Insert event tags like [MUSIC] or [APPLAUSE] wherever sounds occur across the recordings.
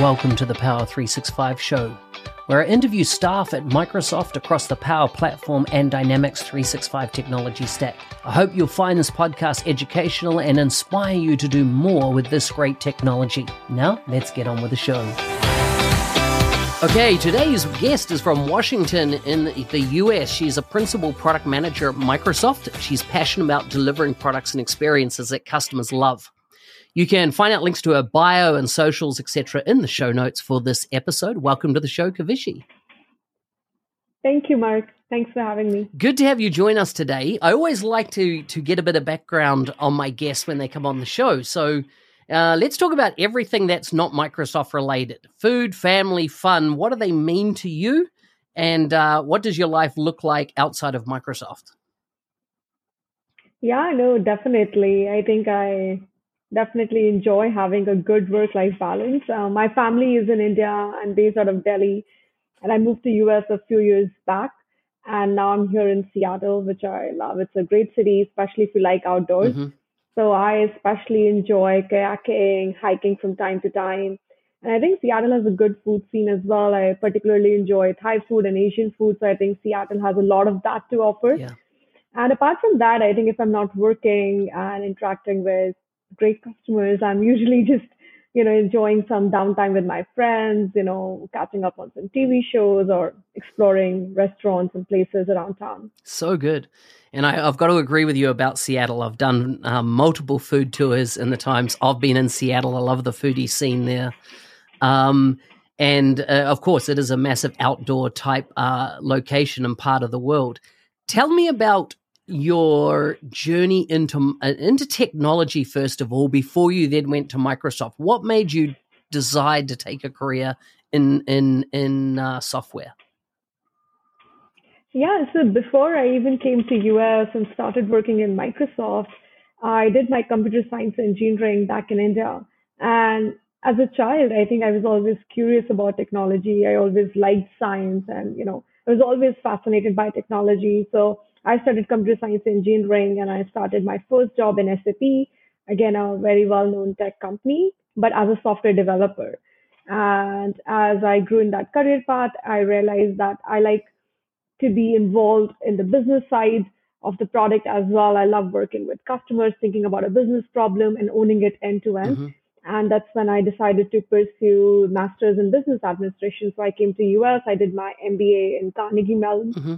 Welcome to the Power 365 show, where I interview staff at Microsoft across the Power Platform and Dynamics 365 technology stack. I hope you'll find this podcast educational and inspire you to do more with this great technology. Now, let's get on with the show. Okay, today's guest is from Washington in the US. She's a principal product manager at Microsoft. She's passionate about delivering products and experiences that customers love. You can find out links to her bio and socials, etc., in the show notes for this episode. Welcome to the show, Kavishi. Thank you, Mark. Thanks for having me. Good to have you join us today. I always like to to get a bit of background on my guests when they come on the show. So uh, let's talk about everything that's not Microsoft related. Food, family, fun. What do they mean to you? And uh, what does your life look like outside of Microsoft? Yeah, no, definitely. I think I definitely enjoy having a good work-life balance. Uh, my family is in India and based out of Delhi, and I moved to US a few years back, and now I'm here in Seattle, which I love. It's a great city, especially if you like outdoors. Mm-hmm. So I especially enjoy kayaking, hiking from time to time. And I think Seattle has a good food scene as well. I particularly enjoy Thai food and Asian food. So I think Seattle has a lot of that to offer. Yeah. And apart from that, I think if I'm not working and interacting with great customers. I'm usually [LAUGHS] just, you know, enjoying some downtime with my friends, you know, catching up on some TV shows or exploring restaurants and places around town. So good. And I, have got to agree with you about Seattle. I've done um, multiple food tours in the times I've been in Seattle. I love the foodie scene there. Um, and uh, of course, it is a massive outdoor type uh, location and part of the world. Tell me about your journey into uh, into technology first of all before you then went to Microsoft. What made you decide to take a career in in in uh, software? Yeah, so before I even came to US and started working in Microsoft, I did my computer science engineering back in India. And as a child, I think I was always curious about technology. I always liked science and, you know, I was always fascinated by technology. So I studied computer science engineering and I started my first job in SAP, again, a very well known tech company, but as a software developer. And as I grew in that career path, I realized that I like to be involved in the business side of the product as well. I love working with customers, thinking about a business problem and owning it end to end. And that's when I decided to pursue master's in business administration. So I came to US. I did my MBA in Carnegie Mellon. Mm-hmm.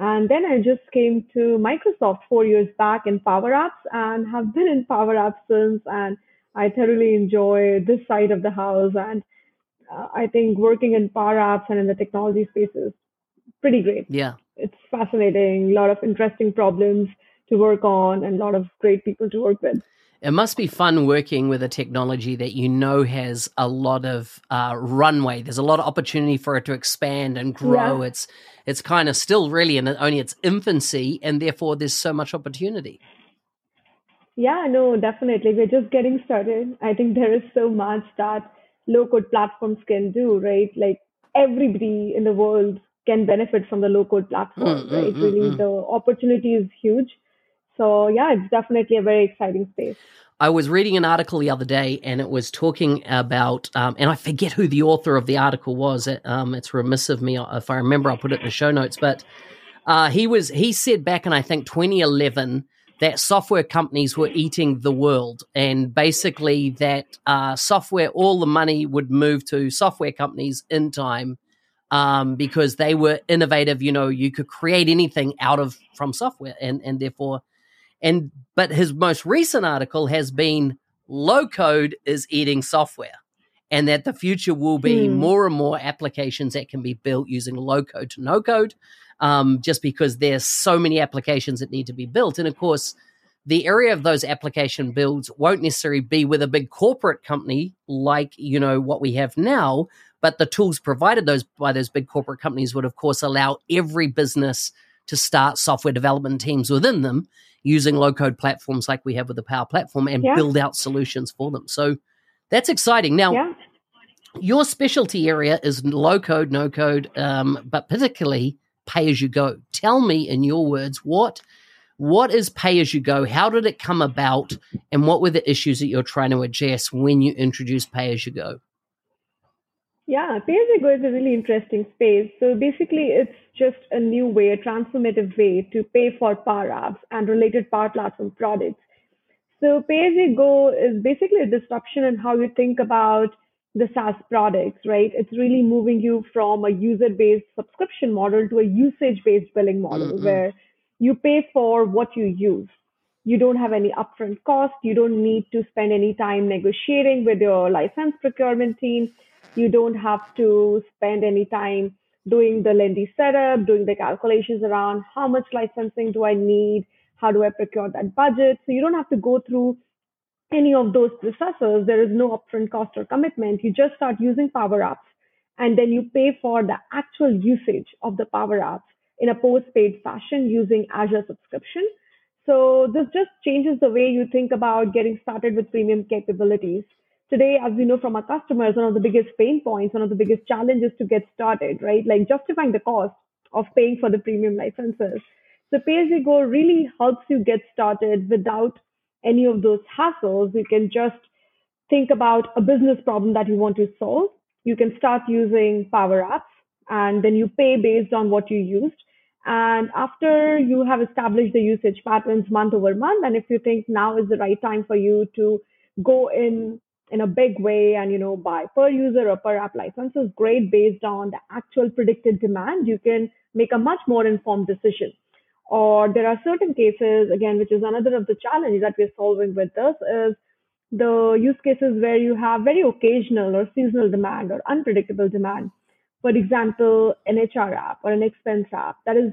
And then I just came to Microsoft four years back in Power Apps and have been in Power Apps since. And I thoroughly enjoy this side of the house. And uh, I think working in Power Apps and in the technology space is pretty great. Yeah. It's fascinating, a lot of interesting problems to work on, and a lot of great people to work with. It must be fun working with a technology that you know has a lot of uh, runway. There's a lot of opportunity for it to expand and grow. Yeah. It's it's kind of still really in only its infancy, and therefore there's so much opportunity. Yeah, no, definitely. We're just getting started. I think there is so much that low code platforms can do, right? Like everybody in the world can benefit from the low code platform, mm, right? Mm, really, mm, the opportunity is huge. So yeah, it's definitely a very exciting space. I was reading an article the other day, and it was talking about, um, and I forget who the author of the article was. It, um, it's remiss of me if I remember. I'll put it in the show notes. But uh, he was he said back in I think 2011 that software companies were eating the world, and basically that uh, software, all the money would move to software companies in time um, because they were innovative. You know, you could create anything out of from software, and and therefore and but his most recent article has been low code is eating software. And that the future will be hmm. more and more applications that can be built using low code to no code. um, just because there's so many applications that need to be built. And of course, the area of those application builds won't necessarily be with a big corporate company like you know what we have now but the tools provided those by those big corporate companies would of course allow every business to start software development teams within them using low code platforms like we have with the power platform and yeah. build out solutions for them so that's exciting now yeah. your specialty area is low code no code um, but particularly pay as you go tell me in your words what what is pay as you go? How did it come about? And what were the issues that you're trying to address when you introduced pay as you go? Yeah, pay as you go is a really interesting space. So basically, it's just a new way, a transformative way to pay for Power Apps and related Power Platform products. So pay as you go is basically a disruption in how you think about the SaaS products, right? It's really moving you from a user based subscription model to a usage based billing model mm-hmm. where you pay for what you use. You don't have any upfront cost. You don't need to spend any time negotiating with your license procurement team. You don't have to spend any time doing the lengthy setup, doing the calculations around how much licensing do I need? How do I procure that budget? So you don't have to go through any of those processes. There is no upfront cost or commitment. You just start using Power Apps and then you pay for the actual usage of the Power Apps in a post-paid fashion using Azure subscription. So this just changes the way you think about getting started with premium capabilities. Today, as we know from our customers, one of the biggest pain points, one of the biggest challenges to get started, right? Like justifying the cost of paying for the premium licenses. So pay as you go really helps you get started without any of those hassles. You can just think about a business problem that you want to solve. You can start using Power Apps and then you pay based on what you used. And after you have established the usage patterns month over month, and if you think now is the right time for you to go in in a big way and you know buy per user or per app licenses, great based on the actual predicted demand, you can make a much more informed decision. Or there are certain cases, again, which is another of the challenges that we're solving with this is the use cases where you have very occasional or seasonal demand or unpredictable demand for example, an HR app or an expense app that is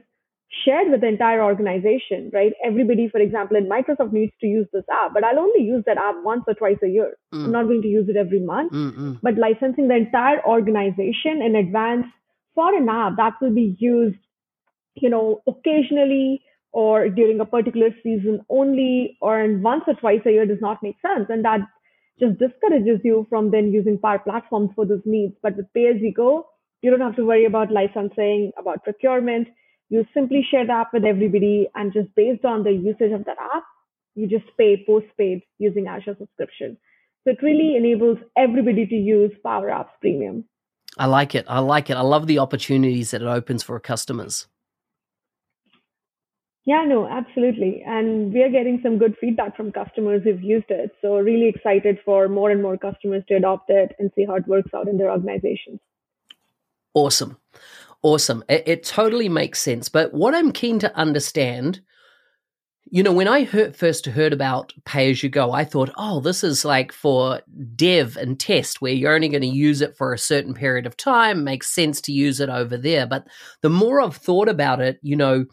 shared with the entire organization, right? Everybody, for example, in Microsoft needs to use this app, but I'll only use that app once or twice a year. Mm. I'm not going to use it every month, Mm-mm. but licensing the entire organization in advance for an app that will be used, you know, occasionally or during a particular season only or once or twice a year does not make sense. And that just discourages you from then using Power Platforms for those needs. But with pay as you go, you don't have to worry about licensing, about procurement. You simply share the app with everybody, and just based on the usage of that app, you just pay postpaid using Azure subscription. So it really enables everybody to use Power Apps Premium. I like it. I like it. I love the opportunities that it opens for customers. Yeah, no, absolutely. And we are getting some good feedback from customers who've used it. So really excited for more and more customers to adopt it and see how it works out in their organizations. Awesome. Awesome. It, it, totally makes sense. But what I'm keen to understand, you know, when I heard, first heard about pay as you go, I thought, oh, this is like for dev and test where you're only going to use it for a certain period of time. Makes sense to use it over there. But the more I've thought about it, you know,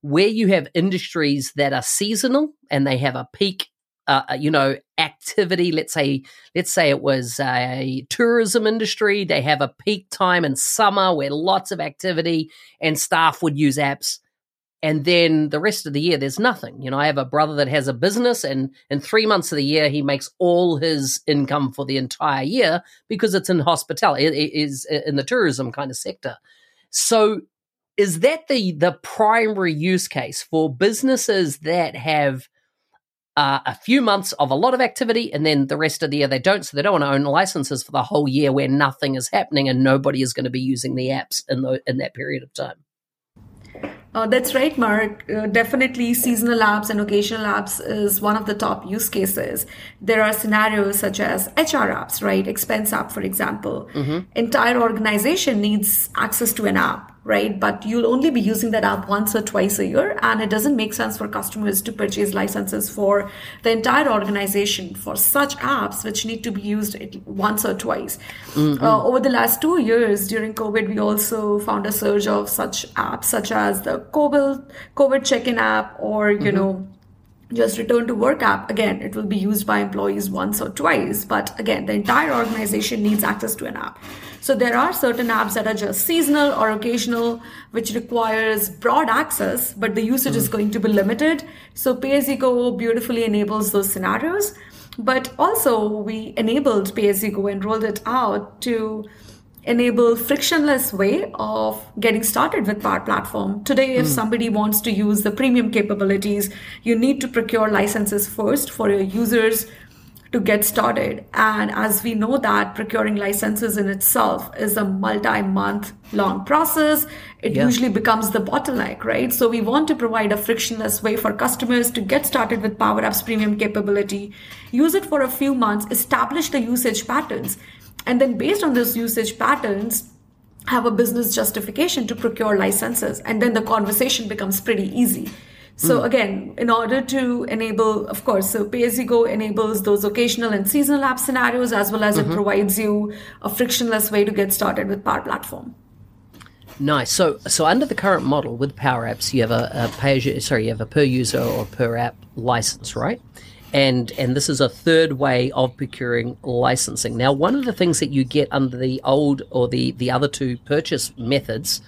where you have industries that are seasonal and they have a peak uh, uh, you know activity. Let's say let's say it was a tourism industry. They have a peak time in summer where lots of activity and staff would use apps. And then the rest of the year there's nothing. You know i have a brother that has a business and in 3 months of the year he makes all his income for the entire year because it's in hospitality it is in the tourism kind of sector. So is that the the primary use case for businesses that have uh, a few months of a lot of activity, and then the rest of the year they don't. So they don't want to own licenses for the whole year where nothing is happening and nobody is going to be using the apps in the in that period of time. Uh, that's right, Mark. Uh, definitely, seasonal apps and occasional apps is one of the top use cases. There are scenarios such as HR apps, right? Expense app, for example. Mm-hmm. Entire organization needs access to an app right? But you'll only be using that app once or twice a year, and it doesn't make sense for customers to purchase licenses for the entire organization for such apps which need to be used once or twice. Mm-hmm. Uh, over the last two years during COVID, we also found a surge of such apps, such as the COVID, COVID check-in app, or you mm-hmm. know just return to work app again it will be used by employees once or twice but again the entire organization needs access to an app. So there are certain apps that are just seasonal or occasional which requires broad access but the usage mm. is going to be limited. So pay as you go beautifully enables those scenarios. But also we enabled pay as you go and rolled it out to enable frictionless way of getting started with Power Platform. Today, if mm. somebody wants to use the premium capabilities, you need to procure licenses first for your users to get started. And as we know that procuring licenses in itself is a multi-month long process, it yeah. usually becomes the bottleneck, right? So we want to provide a frictionless way for customers to get started with Power Apps premium capability, use it for a few months, establish the usage patterns and then based on those usage patterns have a business justification to procure licenses and then the conversation becomes pretty easy so mm. again in order to enable of course so pay as you go enables those occasional and seasonal app scenarios as well as mm-hmm. it provides you a frictionless way to get started with power platform Nice. So, so under the current model with Power Apps, you have a, a pay sorry, you have a per user or per app license, right? And and this is a third way of procuring licensing. Now, one of the things that you get under the old or the the other two purchase methods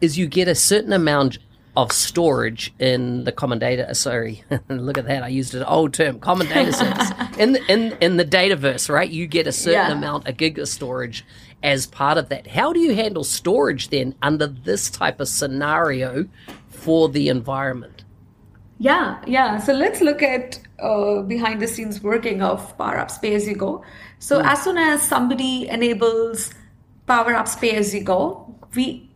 is you get a certain amount of storage in the common data. Sorry, [LAUGHS] look at that. I used an old term, common data service. [LAUGHS] in the, in in the dataverse, right? You get a certain yeah. amount, a gig of storage as part of that. How do you handle storage then under this type of scenario for the environment? Yeah, yeah. So let's look at uh, behind the scenes working of Power Apps Pay As You Go. So mm. as soon as somebody enables Power Apps Pay As You Go, we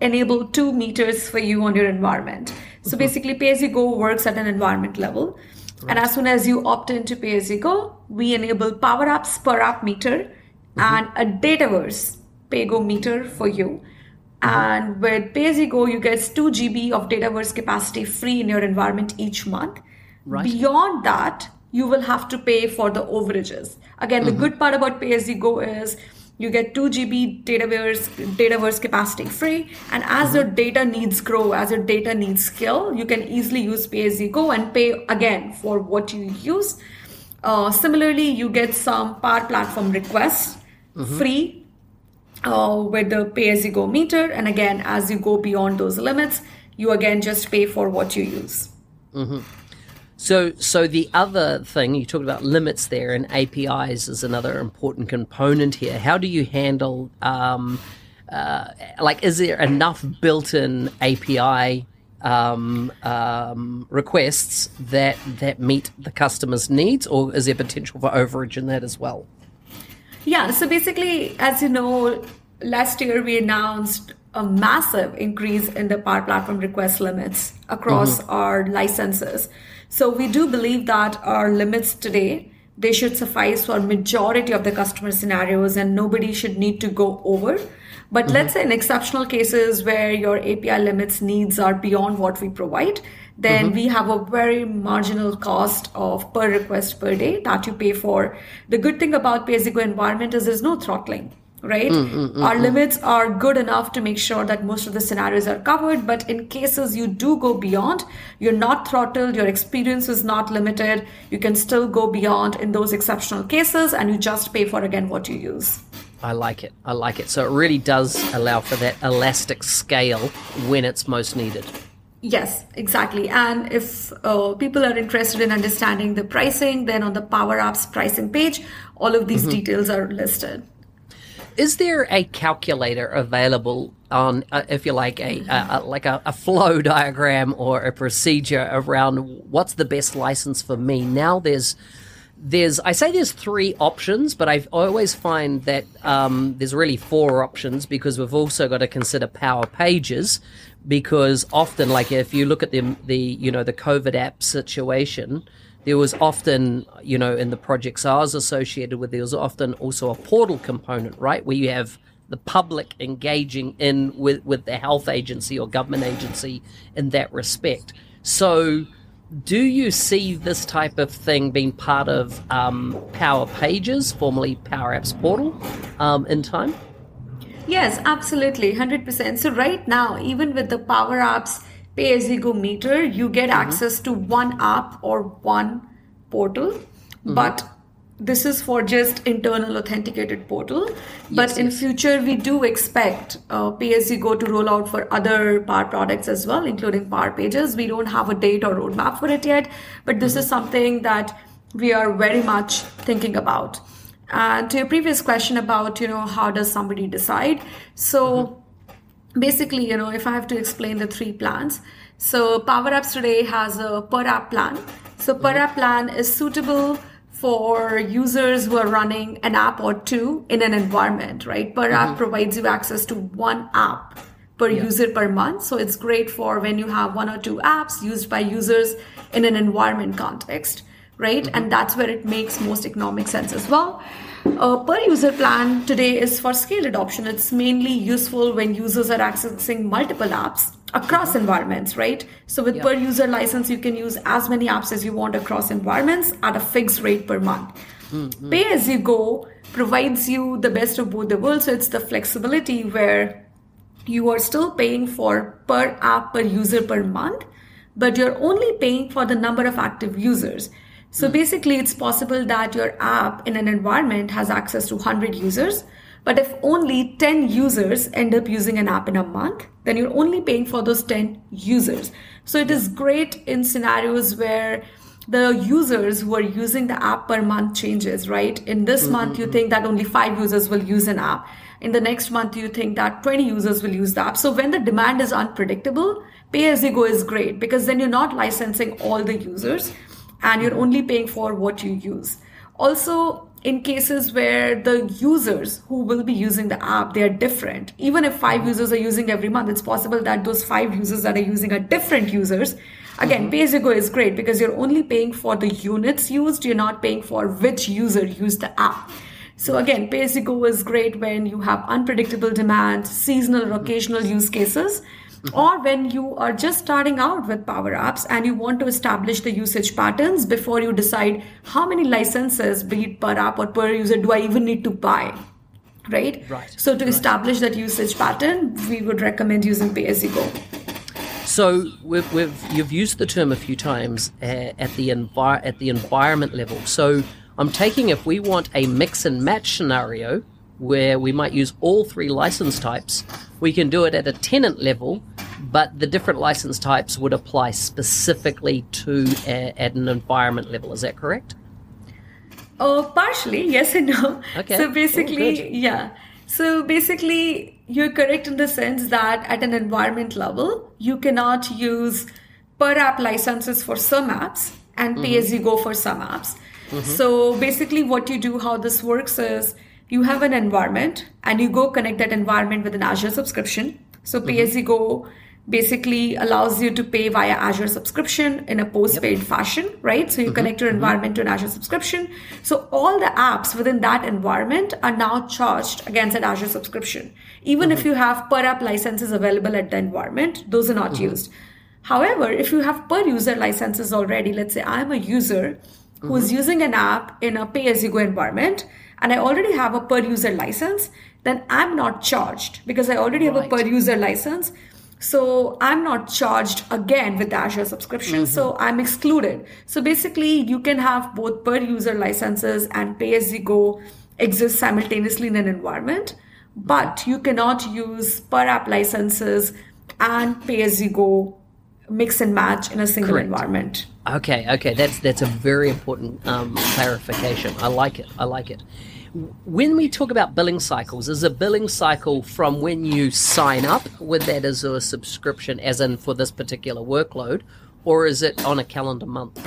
enable two meters for you on your environment. So mm-hmm. basically, Pay As You Go works at an environment level. Right. And as soon as you opt into Pay As You Go, we enable Power Apps per app meter mm-hmm. and a Dataverse Pay Go meter for you. Mm-hmm. And with Pay As You Go, you get 2 GB of Dataverse capacity free in your environment each month. Right. Beyond that, you will have to pay for the overages. Again, mm-hmm. the good part about pay as you go is you get 2 GB Dataverse, Dataverse capacity free. And as mm-hmm. your data needs grow, as your data needs scale, you can easily use pay as you go and pay again for what you use. Uh, similarly, you get some Power Platform requests mm-hmm. free uh, with the pay as you go meter. And again, as you go beyond those limits, you again just pay for what you use. Mm-hmm. So, so the other thing you talked about limits there, and APIs is another important component here. How do you handle, um, uh, like, is there enough built-in API um, um, requests that that meet the customer's needs, or is there potential for overage in that as well? Yeah. So basically, as you know, last year we announced a massive increase in the Power Platform request limits across mm-hmm. our licenses. So we do believe that our limits today they should suffice for majority of the customer scenarios and nobody should need to go over. But mm-hmm. let's say in exceptional cases where your API limits needs are beyond what we provide, then mm-hmm. we have a very marginal cost of per request per day that you pay for. The good thing about pay as you go environment is there's no throttling right? Mm, mm, mm, Our mm. limits are good enough to make sure that most of the scenarios are covered. But in cases you do go beyond, you're not throttled, your experience is not limited, you can still go beyond in those exceptional cases and you just pay for again what you use. I like it. I like it. So it really does allow for that elastic scale when it's most needed. Yes, exactly. And if uh, people are interested in understanding the pricing, then on the Power Apps pricing page, all of these mm-hmm. details are listed. Is there a calculator available on, uh, if you like, a, a like a, a, flow [LAUGHS] diagram or a procedure around what's the best license for me? Now there's there's I say there's three options, but I've, always find that um, there's really four options because we've also got to consider Power Pages because often, like if you look at the the you know the COVID app situation there was often, you know, in the projects I was associated with, there was often also a portal component, right, where you have the public engaging in with with the health agency or government agency in that respect. So, do you see this type of thing being part of um, Power Pages, formerly Power Apps Portal, um, in time? Yes, absolutely, 100%. So, right now, even with the Power Apps pay as you go meter, you get mm-hmm. access to one app or one portal. Mm-hmm. But this is for just internal authenticated portal but yes, in yes. future we do expect uh, you go to roll out for other power products as well including power pages we don't have a date or roadmap for it yet but this mm-hmm. is something that we are very much thinking about and to your previous question about you know how does somebody decide so mm-hmm. basically you know if i have to explain the three plans so power apps today has a per app plan so per mm-hmm. app plan is suitable for users who are running an app or two in an environment, right? Per mm-hmm. app provides you access to one app per yeah. user per month. So it's great for when you have one or two apps used by users in an environment context, right? Mm-hmm. And that's where it makes most economic sense as well. A per user plan today is for scale adoption. It's mainly useful when users are accessing multiple apps across mm-hmm. environments, right? So with per user license, you can use as many apps as you want across environments at a fixed rate per month. Mm-hmm. Pay as you go provides you the best of both the worlds. So it's the flexibility where you are still paying for per app per user per month, but you're only paying for the number of active users. So basically, it's possible that your app in an environment has access to 100 users, but if only 10 users end up using an app in a month, then you're only paying for those 10 users. So it is great in scenarios where the users who are using the app per month changes, right? In this mm-hmm. month, you think that only five users will use an app. In the next month, you think that 20 users will use the app. So when the demand is unpredictable, pay as you go is great because then you're not licensing all the users and you're only paying for what you use. Also, in cases where the users who will be using the app they are different. Even if five users are using every month it's possible that those five users that are using are different users. Again mm-hmm. pay as you go is great because you're only paying for the units used. You're not paying for which user used the app. So again pay as you go is great when you have unpredictable demand seasonal or occasional use cases Mm-hmm. Or when you are just starting out with Power Apps and you want to establish the usage patterns before you decide how many licenses, be it per app or per user, do I even need to buy? Right? Right. So to right. establish that usage pattern, we would recommend using Pay as you go. So we've, we've, you've used the term a few times uh, at the envi- at the environment level. So I'm taking if we want a mix and match scenario where we might use all three license types, we can do it at a tenant level, but the different license types would apply specifically to a, at an environment level. Is that correct? Oh, partially, yes and no. Okay. So basically, oh, yeah. So basically, you're correct in the sense that at an environment level, you cannot use per app licenses for some apps and pay mm-hmm. as you go for some apps. Mm-hmm. So basically, what you do, how this works is you have an environment and you go connect that environment with an Azure subscription. So pay as you go basically allows you to pay via Azure subscription in a post-paid yep. fashion, right? So you mm-hmm. connect your mm-hmm. environment mm-hmm. to an Azure subscription. So all the apps within that environment are now charged against an Azure subscription. Even mm-hmm. if you have per app licenses available at the environment, those are not mm-hmm. used. However, if you have per user licenses already, let's say I'm a user who's mm-hmm. using an app in a pay-as-you-go environment, and I already have a per user license, then I'm not charged because I already right. have a per user license. So I'm not charged again with Azure subscription. Mm-hmm. So I'm excluded. So basically, you can have both per user licenses and pay as you go exist simultaneously in an environment, but you cannot use per app licenses and pay as you go mix and match in a single Correct. environment. Okay, okay, that's that's a very important um, clarification. I like it. I like it. When we talk about billing cycles, is a billing cycle from when you sign up with that as a subscription, as in for this particular workload, or is it on a calendar month?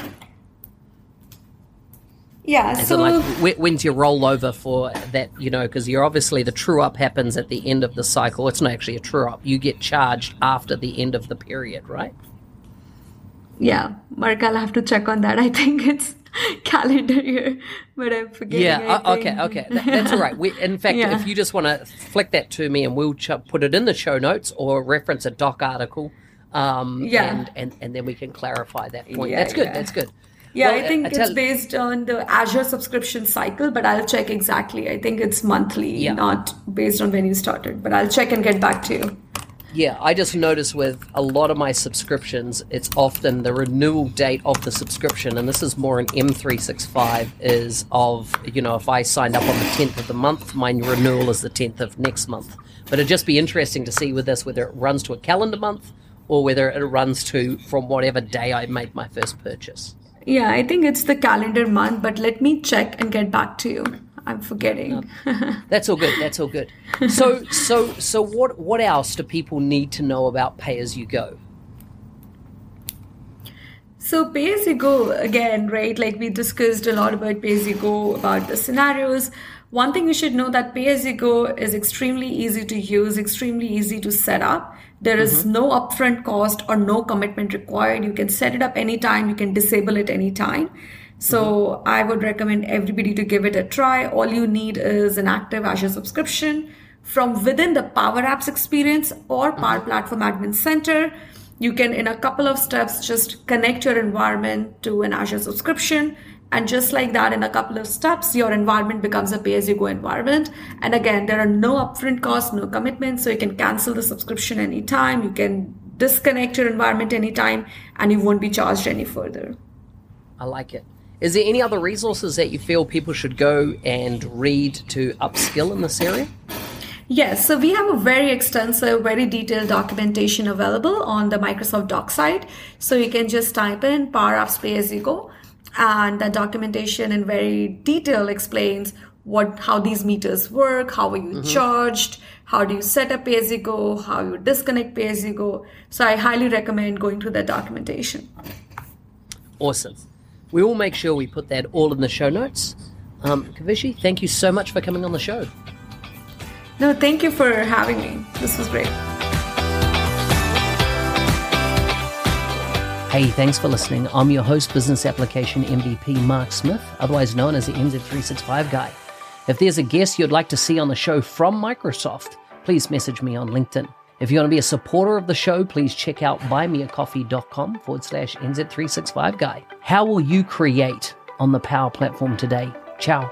Yeah. so, like, when's your rollover for that? You know, because you're obviously the true up happens at the end of the cycle. It's not actually a true up. You get charged after the end of the period, right? Yeah mark i'll have to check on that [LAUGHS] i think it's calendar year, but I'm forgetting. Yeah, uh, okay, okay. That, that's all right. We, in [LAUGHS] fact, yeah. if you just want to flick that to me and we'll ch- put it in the show notes or reference a doc article, um, yeah. and, and, and then we can clarify that point. Yeah, that's good. Yeah. That's good. Yeah, well, I think I it's based on the Azure subscription cycle, but I'll check exactly. I think it's monthly, not based on when you started, but I'll check and get back to you. Yeah, I just notice with a lot of my subscriptions, it's often the renewal date of the subscription, and this is more an M365 is of, you know, if I signed up on the 10th of the month, my renewal is the 10th of next month. But it'd just be interesting to see with this whether it runs to a calendar month or whether it runs to from whatever day I made my first purchase. Yeah, I think it's the calendar month, but let me check and get back to you. I'm forgetting. [LAUGHS] That's all good. That's all good. So, so, so, what, what else do people need to know about pay as you go? So, pay as you go again, right? Like we discussed a lot about pay as you go, about the scenarios. One thing you should know that pay as you go is extremely easy to use, extremely easy to set up. There is mm-hmm. no upfront cost or no commitment required. You can set it up anytime, you can disable it anytime. So. I would recommend everybody to give it a try. All you need is an active Azure subscription from within the Power Apps experience or Power mm-hmm. Platform Admin Center. You can, in a couple of steps, just connect your environment to an Azure subscription and just like that, in a couple of steps, your environment becomes a pay as you go environment. And again, there are no upfront costs, no commitments. So you can cancel the subscription anytime. You can disconnect your environment anytime and you won't be charged any further. I like it. Is there any other resources that you feel people should go and read to upskill in this area? Yes, so we have a very extensive, very detailed documentation available on the Microsoft Docs site. So you can just type in Power Apps Pay As You Go and the documentation in very detail explains what how these meters work how are you mm-hmm. charged how do you set up pay as you go how you disconnect pay as you go so i highly recommend going through that documentation awesome we will make sure we put that all in the show notes um, kavishi thank you so much for coming on the show no thank you for having me this was great Hey, thanks for listening. I'm your host, Business Application MVP Mark Smith, otherwise known as the NZ365 guy. If there's a guest you'd like to see on the show from Microsoft, please message me on LinkedIn. If you want to be a supporter of the show, please check out buymeacoffee.com forward slash NZ365 guy. How will you create on the Power Platform today? Ciao.